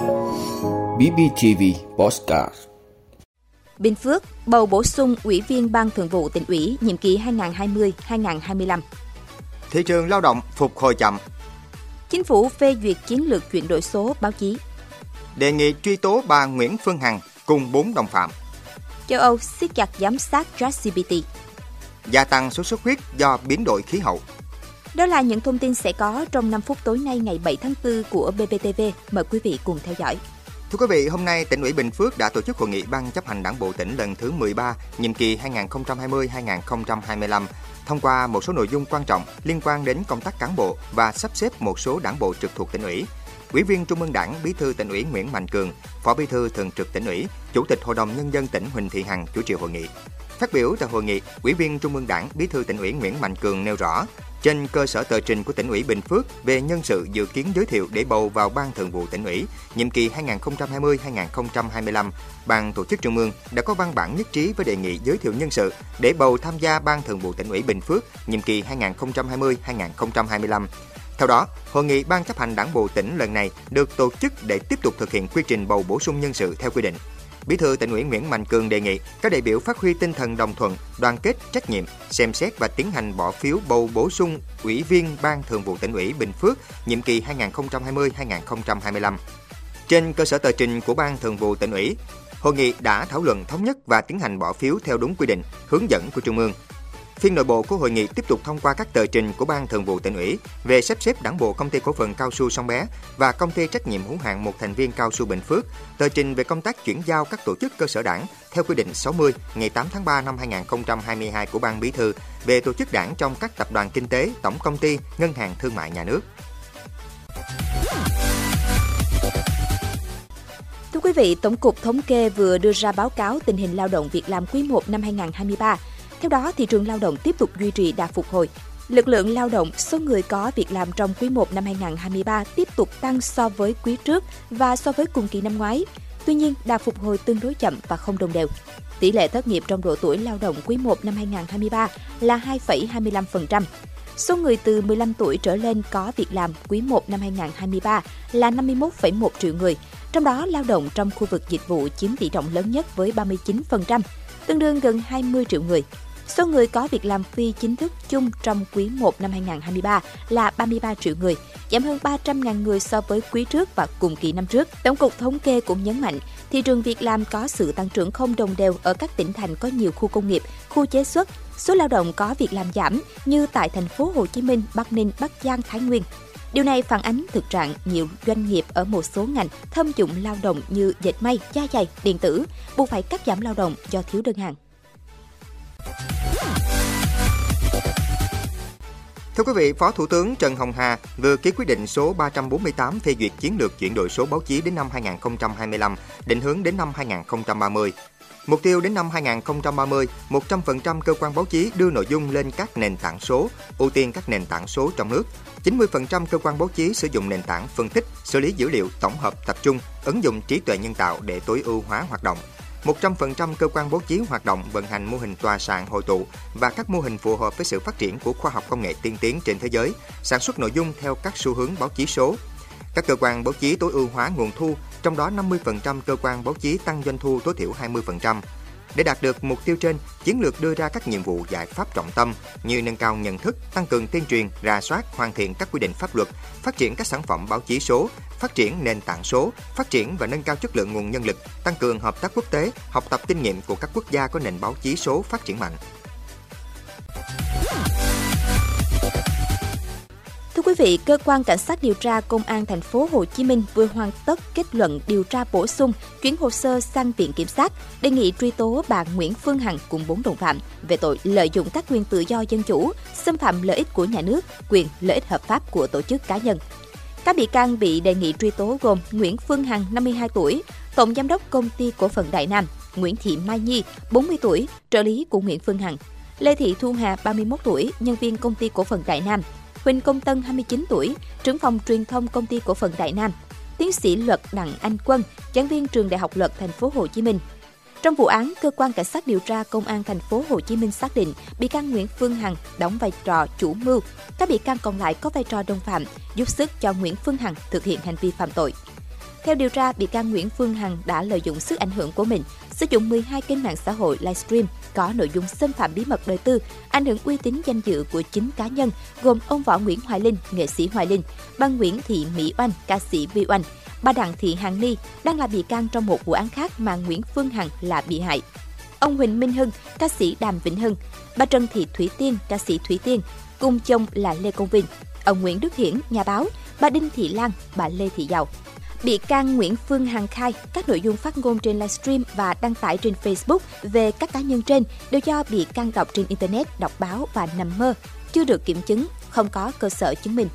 BBTV Postcard Bình Phước bầu bổ sung Ủy viên Ban Thường vụ tỉnh ủy nhiệm kỳ 2020-2025. Thị trường lao động phục hồi chậm. Chính phủ phê duyệt chiến lược chuyển đổi số báo chí. Đề nghị truy tố bà Nguyễn Phương Hằng cùng 4 đồng phạm. Châu Âu siết chặt giám sát ChatGPT. Gia tăng số xuất huyết do biến đổi khí hậu. Đó là những thông tin sẽ có trong 5 phút tối nay ngày 7 tháng 4 của BBTV. Mời quý vị cùng theo dõi. Thưa quý vị, hôm nay tỉnh ủy Bình Phước đã tổ chức hội nghị Ban chấp hành Đảng bộ tỉnh lần thứ 13, nhiệm kỳ 2020-2025, thông qua một số nội dung quan trọng liên quan đến công tác cán bộ và sắp xếp một số đảng bộ trực thuộc tỉnh ủy. Ủy viên Trung ương Đảng, Bí thư tỉnh ủy Nguyễn Mạnh Cường, Phó Bí thư Thường trực tỉnh ủy, Chủ tịch Hội đồng nhân dân tỉnh Huỳnh Thị Hằng chủ trì hội nghị. Phát biểu tại hội nghị, Ủy viên Trung ương Đảng, Bí thư tỉnh ủy Nguyễn Mạnh Cường nêu rõ, trên cơ sở tờ trình của tỉnh ủy Bình Phước về nhân sự dự kiến giới thiệu để bầu vào ban thường vụ tỉnh ủy nhiệm kỳ 2020-2025, ban tổ chức trung ương đã có văn bản nhất trí với đề nghị giới thiệu nhân sự để bầu tham gia ban thường vụ tỉnh ủy Bình Phước nhiệm kỳ 2020-2025. Theo đó, hội nghị ban chấp hành Đảng bộ tỉnh lần này được tổ chức để tiếp tục thực hiện quy trình bầu bổ sung nhân sự theo quy định. Bí thư tỉnh ủy Nguyễn Mạnh Cường đề nghị các đại biểu phát huy tinh thần đồng thuận, đoàn kết, trách nhiệm, xem xét và tiến hành bỏ phiếu bầu bổ sung ủy viên Ban Thường vụ tỉnh ủy Bình Phước nhiệm kỳ 2020-2025. Trên cơ sở tờ trình của Ban Thường vụ tỉnh ủy, hội nghị đã thảo luận thống nhất và tiến hành bỏ phiếu theo đúng quy định, hướng dẫn của Trung ương. Phiên nội bộ của hội nghị tiếp tục thông qua các tờ trình của Ban Thường vụ tỉnh ủy về sắp xếp đảng bộ công ty cổ phần cao su Sông Bé và công ty trách nhiệm hữu hạn một thành viên cao su Bình Phước, tờ trình về công tác chuyển giao các tổ chức cơ sở đảng theo quy định 60 ngày 8 tháng 3 năm 2022 của Ban Bí thư về tổ chức đảng trong các tập đoàn kinh tế, tổng công ty, ngân hàng thương mại nhà nước. Thưa quý vị, Tổng cục Thống kê vừa đưa ra báo cáo tình hình lao động việc làm quý 1 năm 2023. Theo đó, thị trường lao động tiếp tục duy trì đà phục hồi. Lực lượng lao động, số người có việc làm trong quý 1 năm 2023 tiếp tục tăng so với quý trước và so với cùng kỳ năm ngoái. Tuy nhiên, đà phục hồi tương đối chậm và không đồng đều. Tỷ lệ thất nghiệp trong độ tuổi lao động quý 1 năm 2023 là 2,25%. Số người từ 15 tuổi trở lên có việc làm quý 1 năm 2023 là 51,1 triệu người, trong đó lao động trong khu vực dịch vụ chiếm tỷ trọng lớn nhất với 39%, tương đương gần 20 triệu người. Số người có việc làm phi chính thức chung trong quý 1 năm 2023 là 33 triệu người, giảm hơn 300.000 người so với quý trước và cùng kỳ năm trước. Tổng cục Thống kê cũng nhấn mạnh, thị trường việc làm có sự tăng trưởng không đồng đều ở các tỉnh thành có nhiều khu công nghiệp, khu chế xuất. Số lao động có việc làm giảm như tại thành phố Hồ Chí Minh, Bắc Ninh, Bắc Giang, Thái Nguyên. Điều này phản ánh thực trạng nhiều doanh nghiệp ở một số ngành thâm dụng lao động như dệt may, da dày, điện tử buộc phải cắt giảm lao động do thiếu đơn hàng. Thưa quý vị, Phó Thủ tướng Trần Hồng Hà vừa ký quyết định số 348 phê duyệt chiến lược chuyển đổi số báo chí đến năm 2025, định hướng đến năm 2030. Mục tiêu đến năm 2030, 100% cơ quan báo chí đưa nội dung lên các nền tảng số, ưu tiên các nền tảng số trong nước. 90% cơ quan báo chí sử dụng nền tảng phân tích, xử lý dữ liệu tổng hợp tập trung, ứng dụng trí tuệ nhân tạo để tối ưu hóa hoạt động. 100% cơ quan báo chí hoạt động vận hành mô hình tòa soạn hội tụ và các mô hình phù hợp với sự phát triển của khoa học công nghệ tiên tiến trên thế giới, sản xuất nội dung theo các xu hướng báo chí số. Các cơ quan báo chí tối ưu hóa nguồn thu, trong đó 50% cơ quan báo chí tăng doanh thu tối thiểu 20%. Để đạt được mục tiêu trên, chiến lược đưa ra các nhiệm vụ giải pháp trọng tâm như nâng cao nhận thức, tăng cường tuyên truyền, rà soát, hoàn thiện các quy định pháp luật, phát triển các sản phẩm báo chí số, phát triển nền tảng số, phát triển và nâng cao chất lượng nguồn nhân lực, tăng cường hợp tác quốc tế, học tập kinh nghiệm của các quốc gia có nền báo chí số phát triển mạnh. Vị, cơ quan cảnh sát điều tra công an thành phố Hồ Chí Minh vừa hoàn tất kết luận điều tra bổ sung, chuyển hồ sơ sang viện kiểm sát, đề nghị truy tố bà Nguyễn Phương Hằng cùng bốn đồng phạm về tội lợi dụng các quyền tự do dân chủ, xâm phạm lợi ích của nhà nước, quyền lợi ích hợp pháp của tổ chức cá nhân. Các bị can bị đề nghị truy tố gồm Nguyễn Phương Hằng, 52 tuổi, tổng giám đốc công ty cổ phần Đại Nam, Nguyễn Thị Mai Nhi, 40 tuổi, trợ lý của Nguyễn Phương Hằng, Lê Thị Thu Hà, 31 tuổi, nhân viên công ty cổ phần Đại Nam, Huỳnh Công Tân 29 tuổi, trưởng phòng truyền thông công ty cổ phần Đại Nam, tiến sĩ luật Đặng Anh Quân, giảng viên trường Đại học Luật thành phố Hồ Chí Minh. Trong vụ án, cơ quan cảnh sát điều tra công an thành phố Hồ Chí Minh xác định bị can Nguyễn Phương Hằng đóng vai trò chủ mưu, các bị can còn lại có vai trò đồng phạm, giúp sức cho Nguyễn Phương Hằng thực hiện hành vi phạm tội. Theo điều tra, bị can Nguyễn Phương Hằng đã lợi dụng sức ảnh hưởng của mình, sử dụng 12 kênh mạng xã hội livestream có nội dung xâm phạm bí mật đời tư, ảnh hưởng uy tín danh dự của chính cá nhân, gồm ông Võ Nguyễn Hoài Linh, nghệ sĩ Hoài Linh, bà Nguyễn Thị Mỹ Oanh, ca sĩ Vi Oanh, bà Đặng Thị Hằng Ni đang là bị can trong một vụ án khác mà Nguyễn Phương Hằng là bị hại. Ông Huỳnh Minh Hưng, ca sĩ Đàm Vĩnh Hưng, bà Trần Thị Thủy Tiên, ca sĩ Thủy Tiên, cùng chồng là Lê Công Vinh, ông Nguyễn Đức Hiển, nhà báo, bà Đinh Thị Lan, bà Lê Thị Giàu. Bị can Nguyễn Phương Hằng khai các nội dung phát ngôn trên livestream và đăng tải trên Facebook về các cá nhân trên đều do bị can đọc trên Internet, đọc báo và nằm mơ, chưa được kiểm chứng, không có cơ sở chứng minh.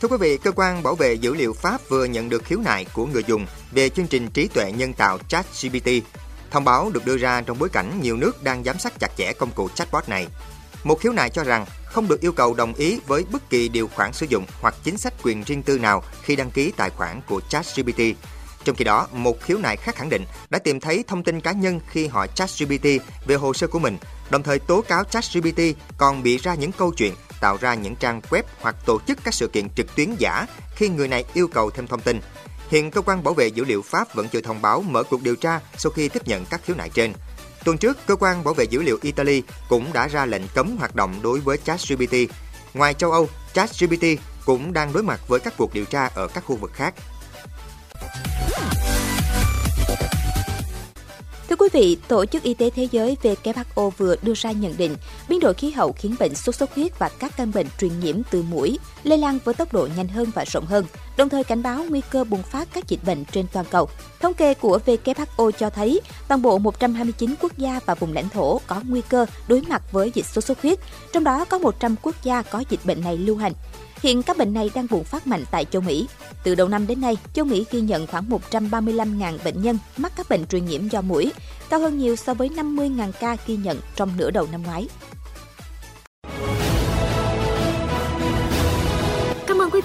Thưa quý vị, cơ quan bảo vệ dữ liệu Pháp vừa nhận được khiếu nại của người dùng về chương trình trí tuệ nhân tạo ChatGPT. Thông báo được đưa ra trong bối cảnh nhiều nước đang giám sát chặt chẽ công cụ chatbot này. Một khiếu nại cho rằng không được yêu cầu đồng ý với bất kỳ điều khoản sử dụng hoặc chính sách quyền riêng tư nào khi đăng ký tài khoản của ChatGPT. Trong khi đó, một khiếu nại khác khẳng định đã tìm thấy thông tin cá nhân khi hỏi ChatGPT về hồ sơ của mình, đồng thời tố cáo ChatGPT còn bị ra những câu chuyện tạo ra những trang web hoặc tổ chức các sự kiện trực tuyến giả khi người này yêu cầu thêm thông tin. Hiện cơ quan bảo vệ dữ liệu Pháp vẫn chưa thông báo mở cuộc điều tra sau khi tiếp nhận các khiếu nại trên. Tuần trước, cơ quan bảo vệ dữ liệu Italy cũng đã ra lệnh cấm hoạt động đối với ChatGPT. Ngoài châu Âu, ChatGPT cũng đang đối mặt với các cuộc điều tra ở các khu vực khác. Thưa quý vị, Tổ chức Y tế Thế giới WHO vừa đưa ra nhận định biến đổi khí hậu khiến bệnh sốt xuất huyết và các căn bệnh truyền nhiễm từ mũi lây lan với tốc độ nhanh hơn và rộng hơn, đồng thời cảnh báo nguy cơ bùng phát các dịch bệnh trên toàn cầu. Thống kê của WHO cho thấy toàn bộ 129 quốc gia và vùng lãnh thổ có nguy cơ đối mặt với dịch sốt xuất huyết, trong đó có 100 quốc gia có dịch bệnh này lưu hành. Hiện các bệnh này đang bùng phát mạnh tại châu Mỹ. Từ đầu năm đến nay, châu Mỹ ghi nhận khoảng 135.000 bệnh nhân mắc các bệnh truyền nhiễm do mũi, cao hơn nhiều so với 50.000 ca ghi nhận trong nửa đầu năm ngoái.